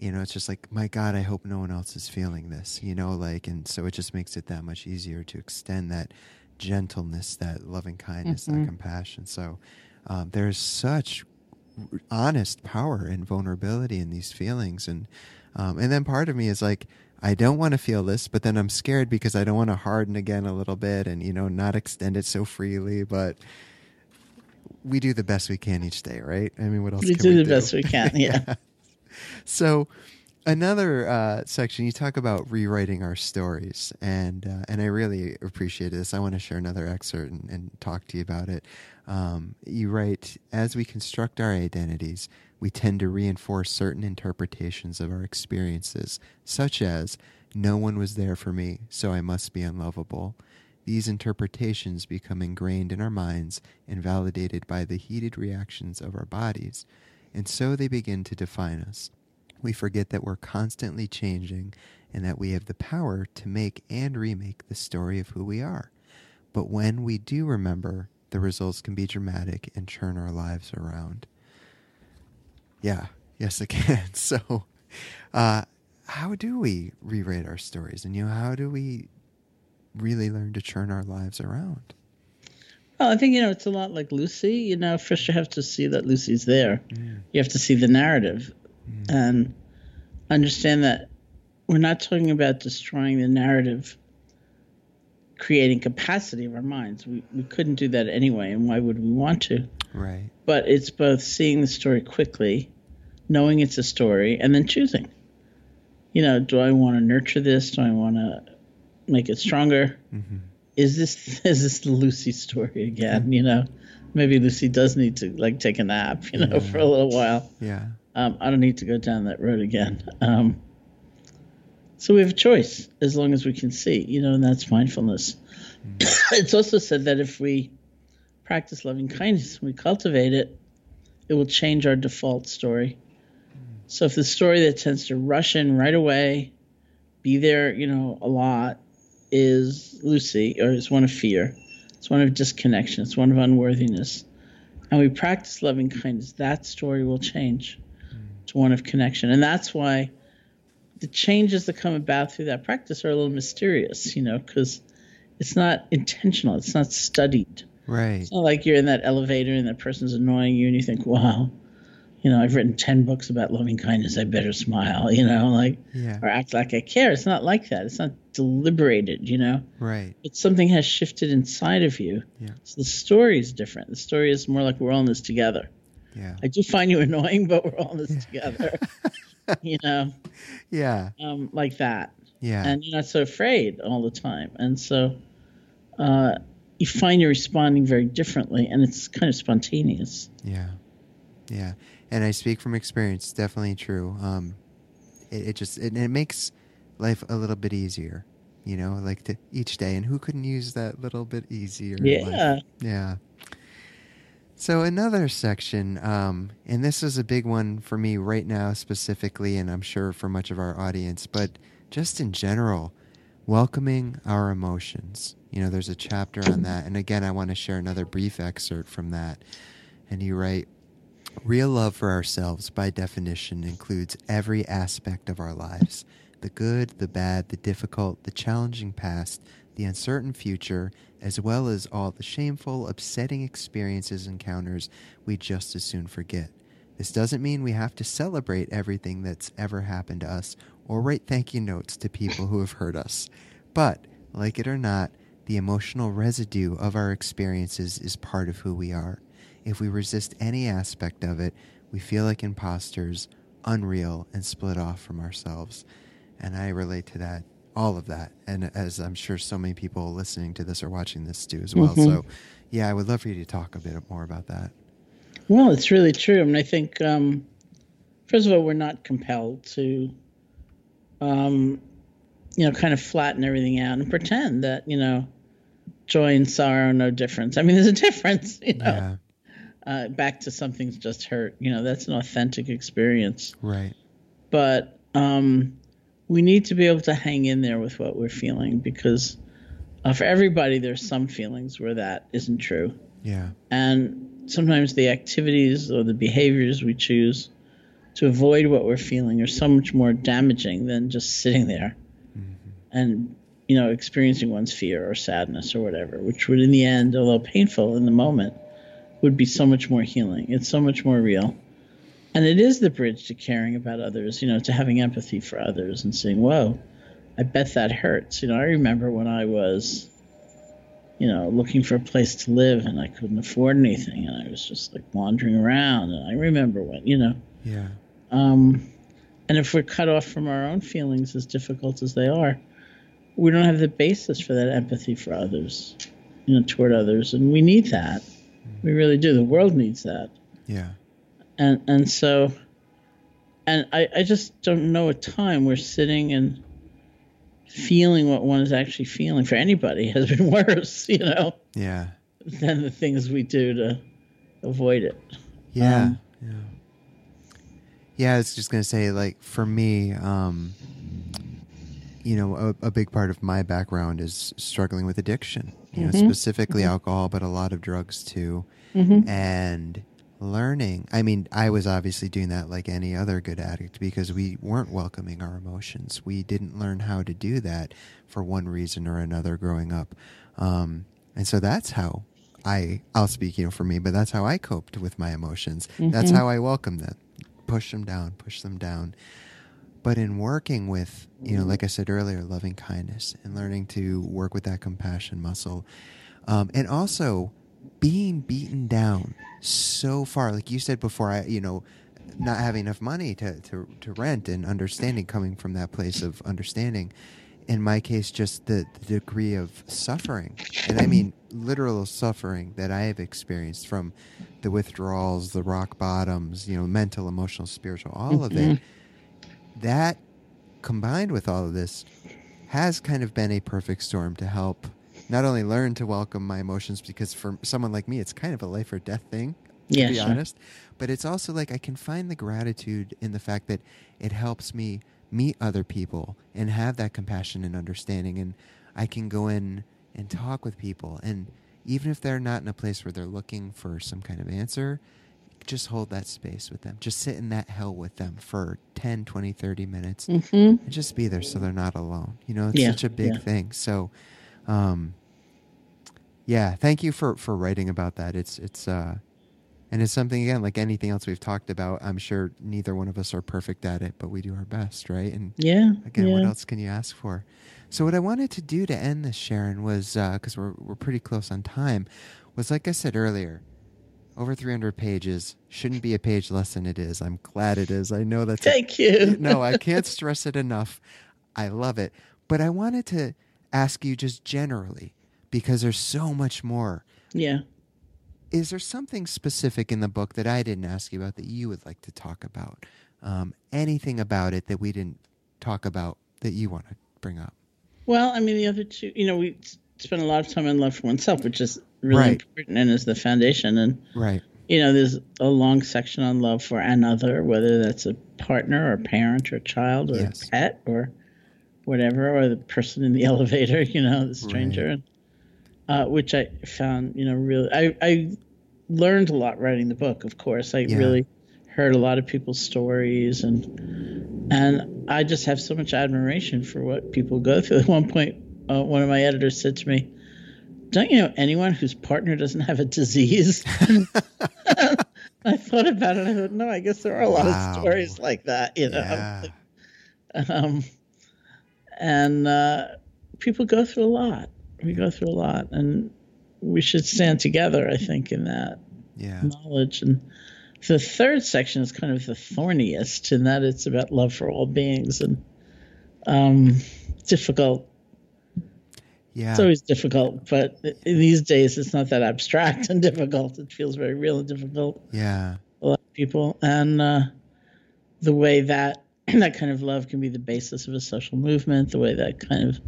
you know, it's just like, my God, I hope no one else is feeling this, you know, like, and so it just makes it that much easier to extend that gentleness, that loving kindness, mm-hmm. that compassion. So um, there's such honest power and vulnerability in these feelings, and um, and then part of me is like, I don't want to feel this, but then I'm scared because I don't want to harden again a little bit and you know not extend it so freely, but. We do the best we can each day, right? I mean, what else? We do we the do? best we can. (laughs) Yeah. yeah. (laughs) So, another uh, section you talk about rewriting our stories and uh, and I really appreciate this. I want to share another excerpt and, and talk to you about it. Um, you write as we construct our identities, we tend to reinforce certain interpretations of our experiences, such as "No one was there for me, so I must be unlovable." These interpretations become ingrained in our minds and validated by the heated reactions of our bodies, and so they begin to define us we forget that we're constantly changing and that we have the power to make and remake the story of who we are. But when we do remember, the results can be dramatic and turn our lives around. Yeah, yes, it can. (laughs) So, uh, how do we rewrite our stories? And, you know, how do we really learn to turn our lives around? Well, I think, you know, it's a lot like Lucy. You know, first you have to see that Lucy's there, you have to see the narrative mm. and understand that we're not talking about destroying the narrative, creating capacity of our minds. We, we couldn't do that anyway, and why would we want to? Right. But it's both seeing the story quickly, knowing it's a story, and then choosing. You know, do I want to nurture this? Do I want to make it stronger? Mm-hmm. Is this (laughs) is this the Lucy story again? You know, maybe Lucy does need to like take a nap. You know, yeah. for a little while. Yeah um, I don't need to go down that road again. Um, so we have a choice as long as we can see, you know, and that's mindfulness. Mm. (coughs) it's also said that if we practice loving kindness, and we cultivate it, it will change our default story. Mm. So if the story that tends to rush in right away, be there, you know, a lot, is Lucy, or is one of fear, it's one of disconnection, it's one of unworthiness, and we practice loving kindness, that story will change hmm. to one of connection. And that's why the changes that come about through that practice are a little mysterious, you know, because it's not intentional, it's not studied. Right. It's not like you're in that elevator and that person's annoying you and you think, wow, you know, I've written 10 books about loving kindness, I better smile, you know, like, yeah. or act like I care. It's not like that. It's not deliberated, you know? Right. It's something has shifted inside of you. Yeah. So the story is different. The story is more like we're all in this together. Yeah. I do find you annoying, but we're all in this together. (laughs) you know? Yeah. Um, like that. Yeah. And you're not so afraid all the time. And so uh, you find you're responding very differently and it's kind of spontaneous. Yeah. Yeah. And I speak from experience, it's definitely true. Um, it, it just it, it makes life a little bit easier you know, like to each day. And who couldn't use that little bit easier? Yeah. Yeah. So another section, um, and this is a big one for me right now specifically, and I'm sure for much of our audience, but just in general, welcoming our emotions. You know, there's a chapter on that, and again, I want to share another brief excerpt from that. And you write, Real love for ourselves, by definition, includes every aspect of our lives the good, the bad, the difficult, the challenging past, the uncertain future, as well as all the shameful, upsetting experiences and encounters we just as soon forget. This doesn't mean we have to celebrate everything that's ever happened to us or write thank you notes to people who have hurt us. But, like it or not, the emotional residue of our experiences is part of who we are. If we resist any aspect of it, we feel like imposters, unreal, and split off from ourselves. And I relate to that all of that. And as I'm sure so many people listening to this or watching this do as well. Mm-hmm. So, yeah, I would love for you to talk a bit more about that. Well, it's really true. I mean, I think, um, first of all, we're not compelled to, um, you know, kind of flatten everything out and pretend that, you know, joy and sorrow no difference. I mean, there's a difference, (laughs) you know. Uh, back to something's just hurt. You know, that's an authentic experience. Right. But um, we need to be able to hang in there with what we're feeling because uh, for everybody, there's some feelings where that isn't true. Yeah. And sometimes the activities or the behaviors we choose to avoid what we're feeling are so much more damaging than just sitting there mm-hmm. and you know experiencing one's fear or sadness or whatever which would in the end although painful in the moment would be so much more healing. It's so much more real. And it is the bridge to caring about others you know to having empathy for others and saying whoa i bet that hurts. You know i remember when i was you know looking for a place to live and i couldn't afford anything and i was just like wandering around. And i remember when you know. Yeah. Um and if we're cut off from our own feelings as difficult as they are we don't have the basis for that empathy for others you know toward others. And we need that we really do the world needs that yeah and and so and I, I just don't know a time where sitting and feeling what one is actually feeling for anybody has been (laughs) worse, you know. Yeah. Than the things we do to avoid it. Yeah. Um, yeah. Yeah, I was just gonna say, like, for me, um, you know, a, a, big part of my background is struggling with addiction. You mm-hmm. know, specifically mm-hmm. alcohol, but a lot of drugs too. Mm-hmm. And learning. I mean, I was obviously doing that like any other good addict because we weren't welcoming our emotions. We didn't learn how to do that for one reason or another growing up. Um, and so that's how I, I'll speak, you know, for me, but that's how I coped with my emotions. Mm-hmm. That's how I welcomed them, push them down, push them down. But in working with, you know, like I said earlier, loving kindness and learning to work with that compassion muscle, um, and also being beaten down so far. Like you said before i you know not having enough money to, to, to rent and understanding coming from that place of understanding. In my case just the, the degree of suffering and i mean literal suffering that i have experienced from the withdrawals the rock bottoms you know mental emotional spiritual all of it. Mm-hmm. That combined with all of this has kind of been a perfect storm to help not only learn to welcome my emotions because for someone like me, it's kind of a life or death thing, to yeah, be sure. honest. But it's also like I can find the gratitude in the fact that it helps me meet other people and have that compassion and understanding. And I can go in and talk with people. And even if they're not in a place where they're looking for some kind of answer, just hold that space with them. Just sit in that hell with them for 10, 20, 30 minutes mm-hmm. and just be there so they're not alone. You know, it's yeah, such a big yeah. thing. So, um, yeah, thank you for for writing about that. It's it's uh, and it's something again like anything else we've talked about. I'm sure neither one of us are perfect at it, but we do our best, right? And yeah, again, yeah. what else can you ask for? So what I wanted to do to end this, Sharon, was because uh, we're we're pretty close on time, was like I said earlier, over 300 pages shouldn't be a page less than it is. I'm glad it is. I know that's thank a, you. no, I can't stress it enough. I love it, but I wanted to ask you just generally because there's so much more. Yeah. Is there something specific in the book that I didn't ask you about that you would like to talk about? Um, anything about it that we didn't talk about that you want to bring up? Well, I mean, the other two, you know, we spend a lot of time on love for oneself, which is really right. important and is the foundation. And right, you know, there's a long section on love for another, whether that's a partner or a parent or a child or yes. a pet or whatever, or the person in the (laughs) elevator, you know, the stranger. Right uh, which I found, you know, really, I, I learned a lot writing the book. Of course, I yeah. really heard a lot of people's stories, and and I just have so much admiration for what people go through. (laughs) At one point, uh, one of my editors said to me, "Don't you know anyone whose partner doesn't have a disease?" (laughs) I thought about it. I thought, no, I guess there are a lot wow. of stories like that, you know. Yeah. Um, and uh, people go through a lot we go through a lot, and we should stand together. I think in that yeah. knowledge. And the third section is kind of the thorniest in that it's about love for all beings and um, difficult. Yeah, it's always difficult, but these days it's not that abstract and (laughs) difficult. It feels very real and difficult. Yeah, a lot of people, and uh, the way that (clears throat) that kind of love can be the basis of a social movement, the way that kind of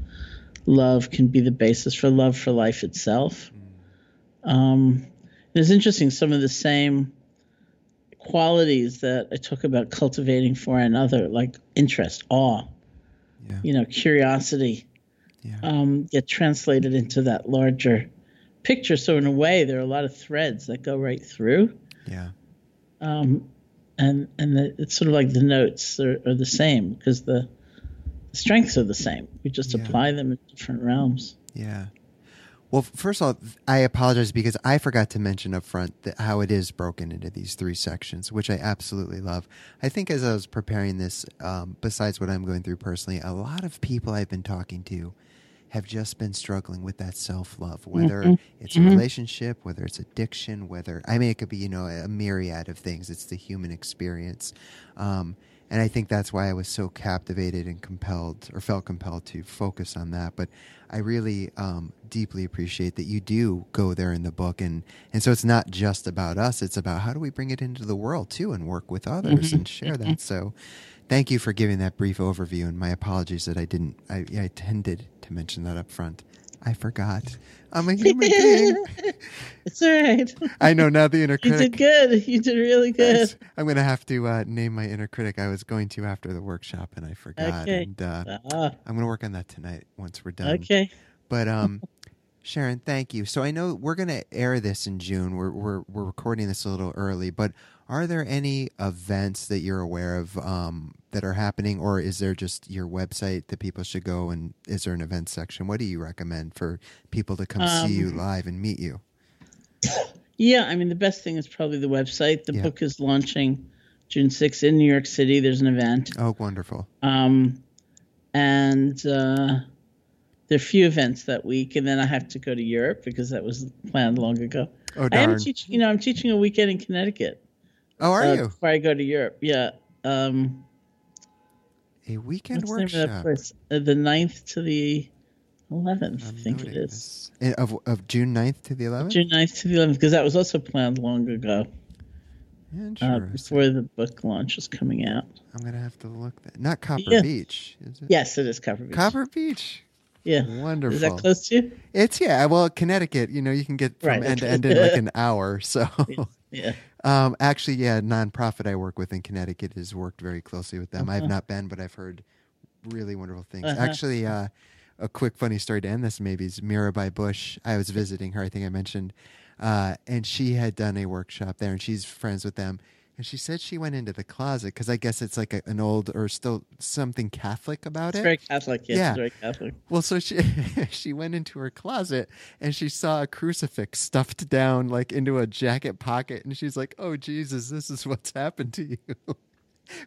love can be the basis for love for life itself. Um, it's interesting, some of the same qualities that I talk about cultivating for another, like interest, awe, yeah. you know, curiosity yeah. um, get translated into that larger picture. So in a way, there are a lot of threads that go right through. Yeah. Um, and and the, it's sort of like the notes are, are the same because the, the, strengths are the same. We just yeah. apply them in different realms. Yeah. Well, first of all, I apologize because I forgot to mention up front that how it is broken into these three sections, which I absolutely love. I think as I was preparing this, um, besides what I'm going through personally, a lot of people I've been talking to have just been struggling with that self love, whether mm-hmm. it's a mm-hmm. relationship, whether it's addiction, whether I mean it could be you know a myriad of things. It's the human experience, um, and I think that's why I was so captivated and compelled, or felt compelled to focus on that. But I really um, deeply appreciate that you do go there in the book, and and so it's not just about us; it's about how do we bring it into the world too, and work with others mm-hmm. and share that. So thank you for giving that brief overview and my apologies that I didn't I, I tended to mention that up front. I forgot. I'm a human being. it's all right. I know now the inner critic. You did good. You did really good. I'm going to have to uh, name my inner critic. I was going to after the workshop and I forgot. Okay. And uh, uh-huh. I'm going to work on that tonight once we're done. Okay. But um, (laughs) Sharon, thank you. So I know we're going to air this in June. We're, we're, we're recording this a little early, but are there any events that you're aware of um, that are happening, or is there just your website that people should go and is there an event section? What do you recommend for people to come um, see you um, live and meet you? Yeah, I mean, the best thing is probably the website. The yeah. book is launching June 6th in New York City. There's an event. Oh, wonderful. Um, and uh, there are a few events that week, and then I have to go to Europe because that was planned long ago. Oh darn! I am teaching. You know, I'm teaching a weekend in Connecticut. Oh, are uh, you? Before I go to Europe, yeah. Um, a weekend workshop. The, uh, the 9th to the 11th, I'm i think it is. In, of of June 9th to the 11th. June 9th to the 11th, because that was also planned long ago. Uh, before the book launch is coming out. I'm gonna have to look that. Not Copper yeah. Beach, is it? Yes, it is Copper Beech. Copper Beech. Yeah. Wonderful. Is that close to you? It's yeah. Well, Connecticut, you know, you can get from right. end to end in like an (laughs) hour. So yeah. Um, actually, yeah, nonprofit I work with in Connecticut has worked very closely with them. Uh-huh. I've not been, but I've heard really wonderful things. Uh-huh. Actually, uh, a quick funny story to end this maybe is Mirabai Bush. I was visiting her. I think I mentioned, uh, and she had done a workshop there, and she's friends with them. And she said she went into the closet because I guess it's like a, an old or still something Catholic about it's it. Very Catholic, yes, yeah. very Catholic. Well, so she (laughs) she went into her closet and she saw a crucifix stuffed down like into a jacket pocket, and she's like, "Oh Jesus, this is what's happened to you," (laughs)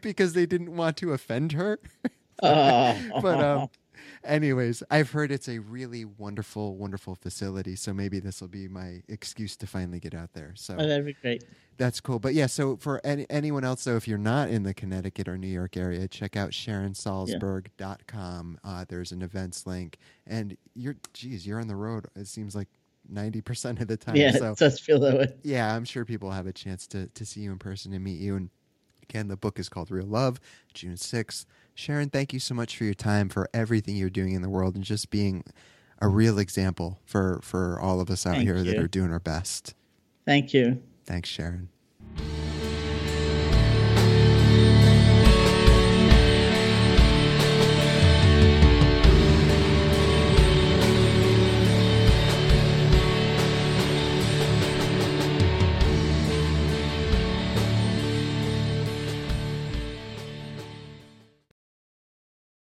because they didn't want to offend her. (laughs) oh. but um, anyways, I've heard it's a really wonderful, wonderful facility. So maybe this will be my excuse to finally get out there. So oh, that'd be great. That's cool. But yeah, so for any, anyone else, though, if you're not in the Connecticut or New York area, check out SharonSalzberg.com. Uh, there's an events link. And you're, geez, you're on the road. It seems like 90% of the time. Yeah, so, it does feel that way. Yeah, I'm sure people have a chance to, to see you in person and meet you. And again, the book is called Real Love, June 6th. Sharon, thank you so much for your time, for everything you're doing in the world, and just being a real example for, for all of us out thank here you. that are doing our best. Thank you. Thanks, Sharon.